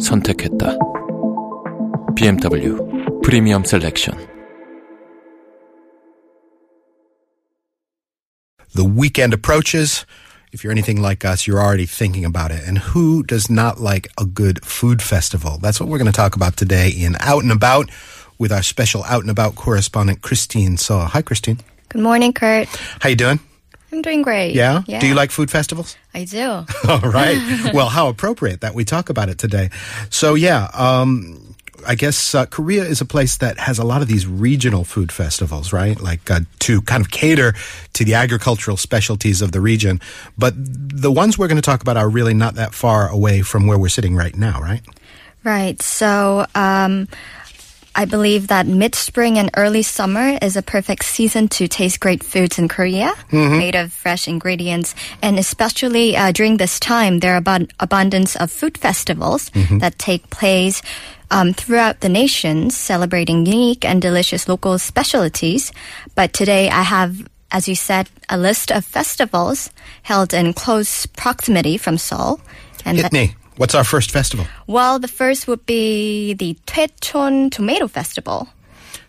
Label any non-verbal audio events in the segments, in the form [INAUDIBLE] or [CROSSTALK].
선택했다. BMW 프리미엄 셀렉션. The weekend approaches. If you're anything like us, you're already thinking about it. And who does not like a good food festival? That's what we're going to talk about today in Out and About with our special Out and About correspondent, Christine Saw. Hi, Christine. Good morning, Kurt. How you doing? I'm doing great. Yeah? Do you like food festivals? I do. [LAUGHS] All right. well, how appropriate that we talk about it today. So, yeah, um, I guess uh, Korea is a place that has a lot of these regional food festivals, right? Like uh, to kind of cater to the agricultural specialties of the region. But the ones we're going to talk about are really not that far away from where we're sitting right now, right? Right. So, um, I believe that mid spring and early summer is a perfect season to taste great foods in Korea, made of fresh ingredients. And especially uh, during this time, there are abun- abundance of food festivals that take place um, throughout the nation, celebrating unique and delicious local specialties. But today, I have as you said, a list of festivals held in close proximity from Seoul. And Hit me. What's our first festival? well, the first would be the Toechon Tomato Festival.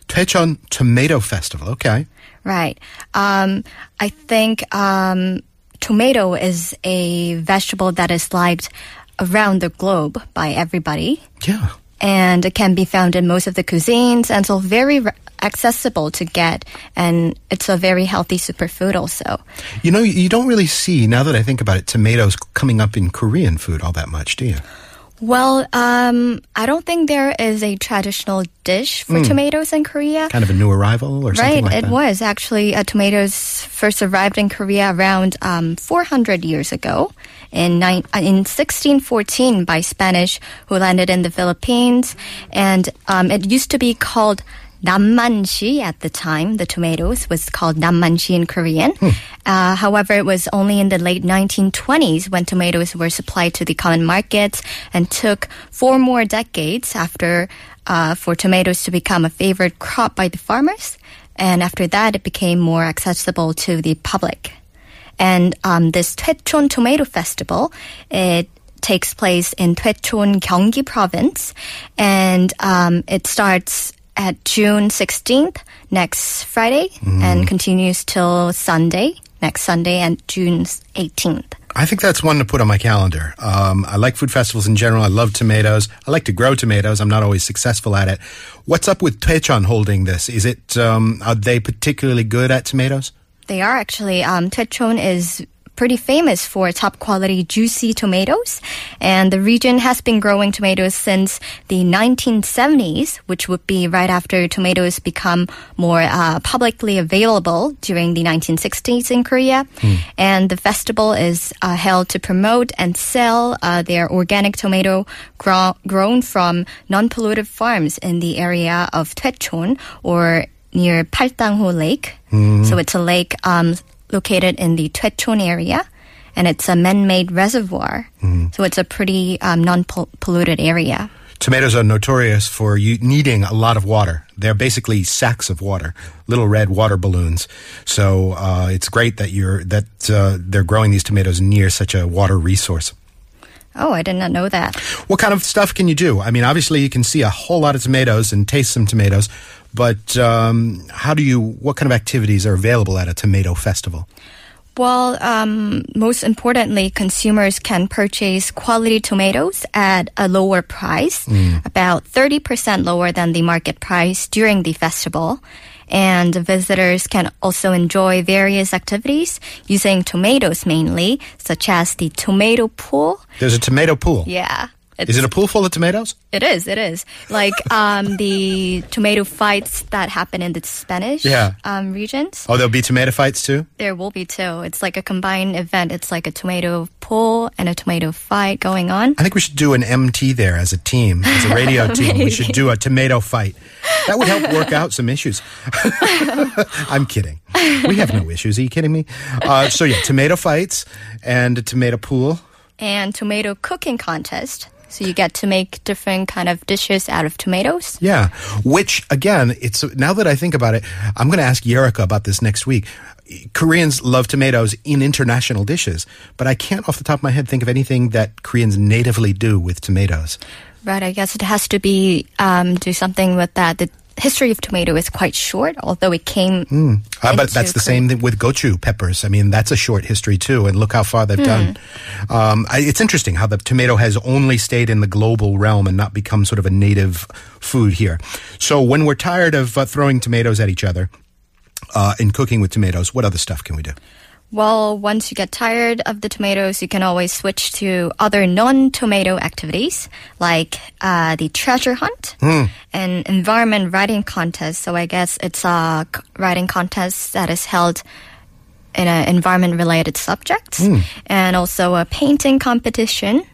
Toechon Tomato Festival. Okay. Right. Um, I think um, tomato is a vegetable that is liked around the globe by everybody. Yeah. And it can be found in most of the cuisines and so very accessible to get. And it's a very healthy superfood also. You know, you don't really see, now that I think about it, tomatoes coming up in Korean food all that much, do you? Well, um, I don't think there is a traditional dish for tomatoes in Korea. Kind of a new arrival or something Right, like it that? was actually uh, tomatoes first arrived in Korea around um, 400 years ago in nine, uh, in 1614 by Spanish who landed in the Philippines, and um, it used to be called nammanshi at the time. The tomatoes was called nammanshi in Korean. Uh, however, it was only in the late 1920s when tomatoes were supplied to the common markets, and took four more decades after uh, for tomatoes to become a favorite crop by the farmers. And after that, it became more accessible to the public. And um, this Toechon Tomato Festival, it takes place in Toechon, Gyeonggi Province, and um, it starts at June 16th, next Friday, and continues till Sunday, next Sunday, and June 18th. I think that's one to put on my calendar. Um, I like food festivals in general. I love tomatoes. I like to grow tomatoes. I'm not always successful at it. What's up with Toechon holding this? Is it um, are they particularly good at tomatoes? They are actually. Um, Toechon is pretty famous for top quality juicy tomatoes, and the region has been growing tomatoes since the 1970s, which would be right after tomatoes become more uh, publicly available during the 1960s in Korea. And the festival is uh, held to promote and sell uh, their organic tomato grow- grown from non-polluted farms in the area of Toechon or near Paldangho Lake. So it's a lake um, located in the Toechon area, and it's a man-made reservoir. So it's a pretty um, non-polluted area. Tomatoes are notorious for needing a lot of water. They're basically sacks of water, little red water balloons. So uh, it's great that you're that uh, they're growing these tomatoes near such a water resource. Oh, I did not know that. What kind of stuff can you do? I mean, obviously you can see a whole lot of tomatoes and taste some tomatoes, but um, how do you? What kind of activities are available at a tomato festival? Well, um, most importantly, consumers can purchase quality tomatoes at a lower price, about 30% lower than the market price during the festival. And visitors can also enjoy various activities using tomatoes mainly, such as the tomato pool. There's a tomato pool. Yeah. Is it a pool full of tomatoes? It is. It is like [LAUGHS] um, the tomato fights that happen in the Spanish Yeah. um, regions. Oh, there'll be tomato fights too? There will be too. It's like a combined event. It's like a tomato pool and a tomato fight going on. I think we should do an MT there as a team, as a radio [LAUGHS] team. We should do a tomato fight. That would help work out some issues. [LAUGHS] I'm kidding. We have no issues. Are you kidding me? Uh, so yeah, tomato fights and a tomato pool. and tomato cooking contest. So you get to make different kind of dishes out of tomatoes. Yeah, which again, it's now that I think about it, I'm going to ask Yerika about this next week. Koreans love tomatoes in international dishes, but I can't off the top of my head think of anything that Koreans natively do with tomatoes. Right, I guess it has to be um, do something with that. The history of tomato is quite short, although it came. Uh, but that's the same thing with gochu peppers. I mean, that's a short history too, and look how far they've done. Um, I, it's interesting how the tomato has only stayed in the global realm and not become sort of a native food here. So when we're tired of uh, throwing tomatoes at each other uh, and cooking with tomatoes, what other stuff can we do? Well, once you get tired of the tomatoes, you can always switch to other non-tomato activities like uh, the treasure hunt and environment writing contest. So I guess it's a writing contest that is held in an environment-related subject, and also a painting competition.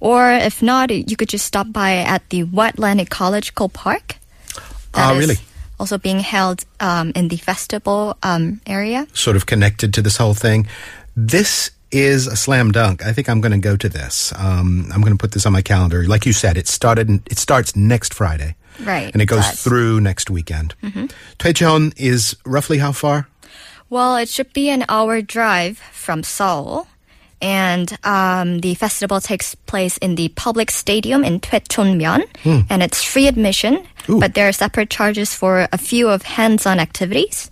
Or if not, you could just stop by at the Wetland Ecological Park. Ah, is really? Also being held um, in the festival um, area. Sort of connected to this whole thing. This is a slam dunk. I think I'm going to go to this. Um, I'm going to put this on my calendar. Like you said, it started. It starts next Friday. Right, and it goes does. through next weekend. Toechon is roughly how far? Well, it should be an hour drive from Seoul. And um, the festival takes place in the public stadium in Toechonmyeon, and it's free admission, Ooh. but there are separate charges for a few of hands-on activities.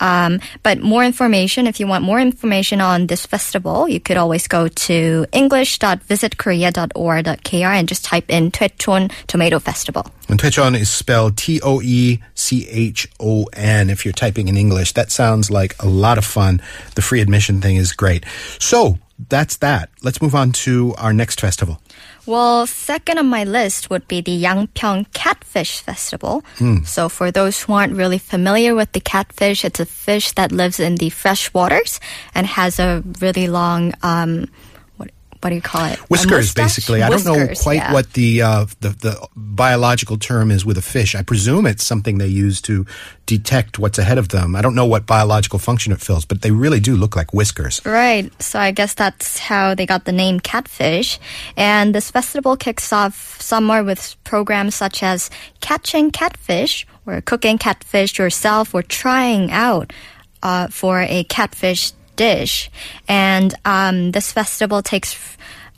Um, but more information, if you want more information on this festival, you could always go to english.visitkorea.or.kr and just type in Toechon Tomato Festival. And Toechon is spelled T O E C H O N. If you're typing in English, that sounds like a lot of fun. The free admission thing is great. So that's that. Let's move on to our next festival. Well, second on my list would be the Yangpyeong Catfish Festival. So, for those who aren't really familiar with the catfish, it's a fish that lives in the fresh waters and has a really long, um, what do you call it? Whiskers, basically. I don't know quite yeah. what the, uh, the the biological term is with a fish. I presume it's something they use to detect what's ahead of them. I don't know what biological function it fills, but they really do look like whiskers. Right. So I guess that's how they got the name catfish. And this festival kicks off summer with programs such as catching catfish or cooking catfish yourself or trying out uh, for a catfish dish. And um, this festival takes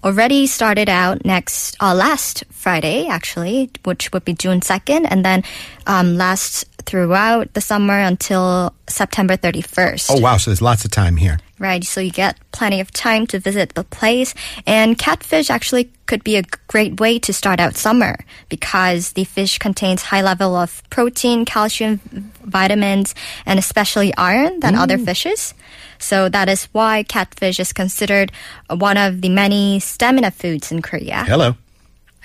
already started out next uh, last Friday actually, which would be June 2nd and then um, lasts throughout the summer until September 31st. Oh wow! So there's lots of time here. Right, so you get plenty of time to visit the place. And catfish actually could be a great way to start out summer because the fish contains high level of protein, calcium, vitamins, and especially iron than other mm. fishes. So that is why catfish is considered one of the many stamina foods in Korea. Hello.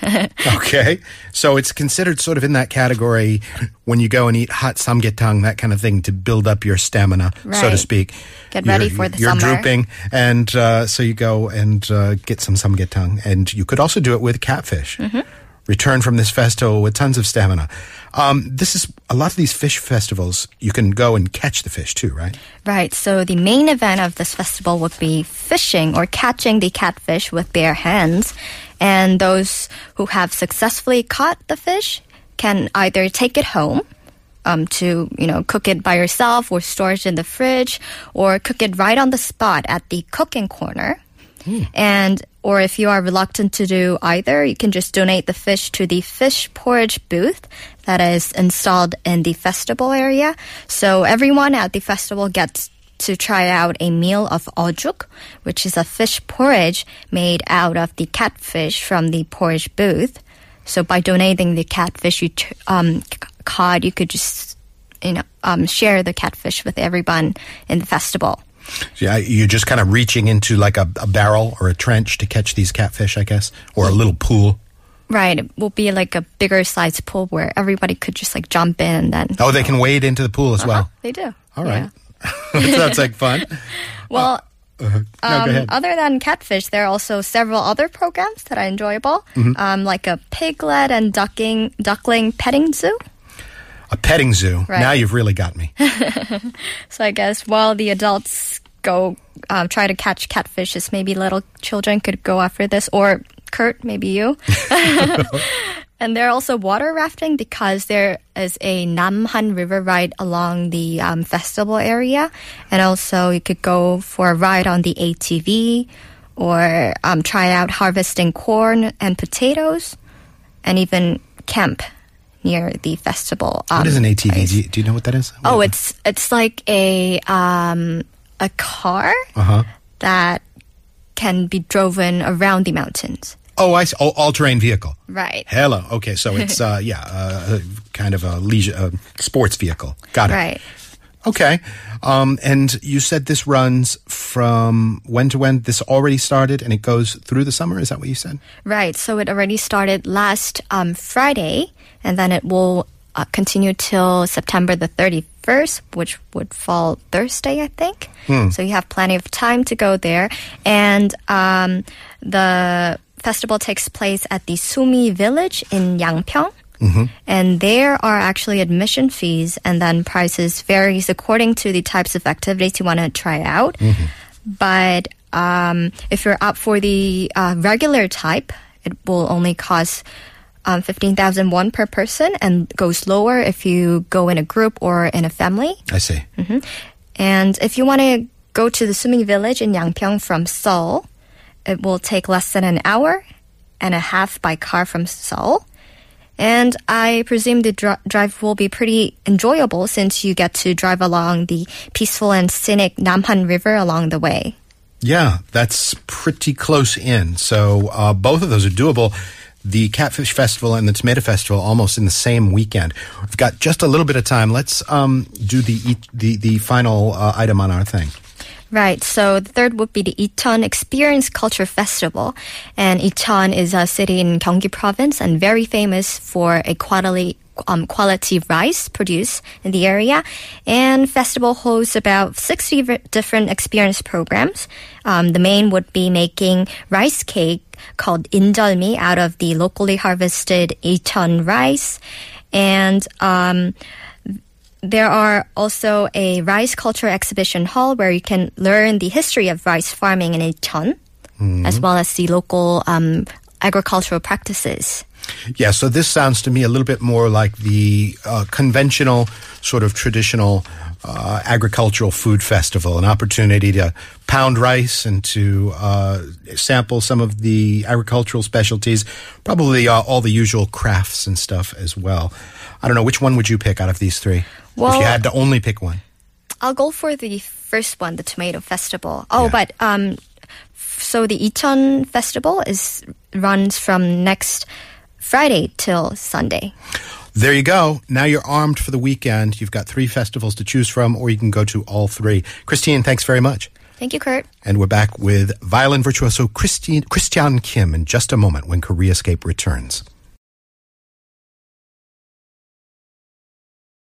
[LAUGHS] okay. So it's considered sort of in that category when you go and eat hot samgyetang, that kind of thing, to build up your stamina, so to speak. Get ready for the You're summer. drooping, and uh, so you go and uh, get some samgyetang. And you could also do it with catfish. Mm-hmm. Return from this festival with tons of stamina. Um, this is a lot of these fish festivals. You can go and catch the fish too, right? Right. So the main event of this festival would be fishing or catching the catfish with bare hands. And those who have successfully caught the fish can either take it home um, to, you know, cook it by yourself or store it in the fridge or cook it right on the spot at the cooking corner. And or if you are reluctant to do either, you can just donate the fish to the fish porridge booth that is installed in the festival area. So everyone at the festival gets to try out a meal of ojuk, which is a fish porridge made out of the catfish from the porridge booth. So by donating the catfish you um, c- caught, you could just you know um, share the catfish with everyone in the festival. Yeah, you're just kind of reaching into like a, a barrel or a trench to catch these catfish, I guess, or a little pool. Right. It will be like a bigger size pool where everybody could just like jump in and then. Oh, they can wade into the pool as well. They do. All right. Yeah. [LAUGHS] that sounds like fun. Well, No, um, other than catfish, there are also several other programs that are enjoyable, Mm-hmm. um, like a piglet and ducking, duckling petting zoo. A petting zoo. Right. Now you've really got me. [LAUGHS] So I guess while the adults go um, try to catch catfishes, maybe little children could go after this, or Kurt, maybe you. [LAUGHS] and there are also water rafting because there is a Namhan River ride along the um, festival area, and also you could go for a ride on the ATV, or um, try out harvesting corn and potatoes, and even camp near the festival. What um, is an ATV? Do you, do you know what that is? Oh, it's it's like a um a car Uh-huh. that can be driven around the mountains. Oh, I see. Oh, all-terrain vehicle. Right. Hello. Okay, so it's [LAUGHS] uh, yeah, uh, kind of a leisure uh, sports vehicle. Got it. Right. Okay. Um, and you said this runs from when to when? This already started and it goes through the summer. Is that what you said? Right. So it already started last um, Friday, and then it will uh, continue till September the 31st, which would fall Thursday, I think. So you have plenty of time to go there. And um, the festival takes place at the Sumi village in Yangpyeong. And there are actually admission fees, and then prices varies according to the types of activities you want to try out. But um, if you're up for the uh, regular type, it will only cost um, 15,000 won per person and goes lower if you go in a group or in a family. I see. And if you want to go to the Sumi village in Yangpyeong from Seoul, it will take less than an hour and a half by car from Seoul. And I presume the dri- drive will be pretty enjoyable since you get to drive along the peaceful and scenic Namhan River along the way. Yeah, that's pretty close in. So uh, both of those are doable. The Catfish Festival and the Tomato Festival almost in the same weekend. We've got just a little bit of time. Let's um, do the the the final uh, item on our thing. Right. So the third would be the Icheon Experience Culture Festival. And Icheon is a city in Gyeonggi province and very famous for a quality um, quality rice produced in the area. And festival hosts about 60 v- different experience programs. Um, the main would be making rice cake called injeolmi out of the locally harvested Icheon rice. And um, there are also a rice culture exhibition hall where you can learn the history of rice farming in Icheon, as well as the local um, agricultural practices. Yeah, so this sounds to me a little bit more like the uh, conventional, sort of traditional uh, agricultural food festival, an opportunity to pound rice and to uh, sample some of the agricultural specialties, probably uh, all the usual crafts and stuff as well. I don't know, which one would you pick out of these three? If you had to only pick one. I'll go for the first one, the tomato festival. Oh, Yeah. but um, so the Icheon festival is runs from next Friday till Sunday. There you go. Now you're armed for the weekend. You've got three festivals to choose from, or you can go to all three. Christine, thanks very much. Thank you, Kurt. And we're back with violin virtuoso Christine, Christian Kim in just a moment when Koreascape returns.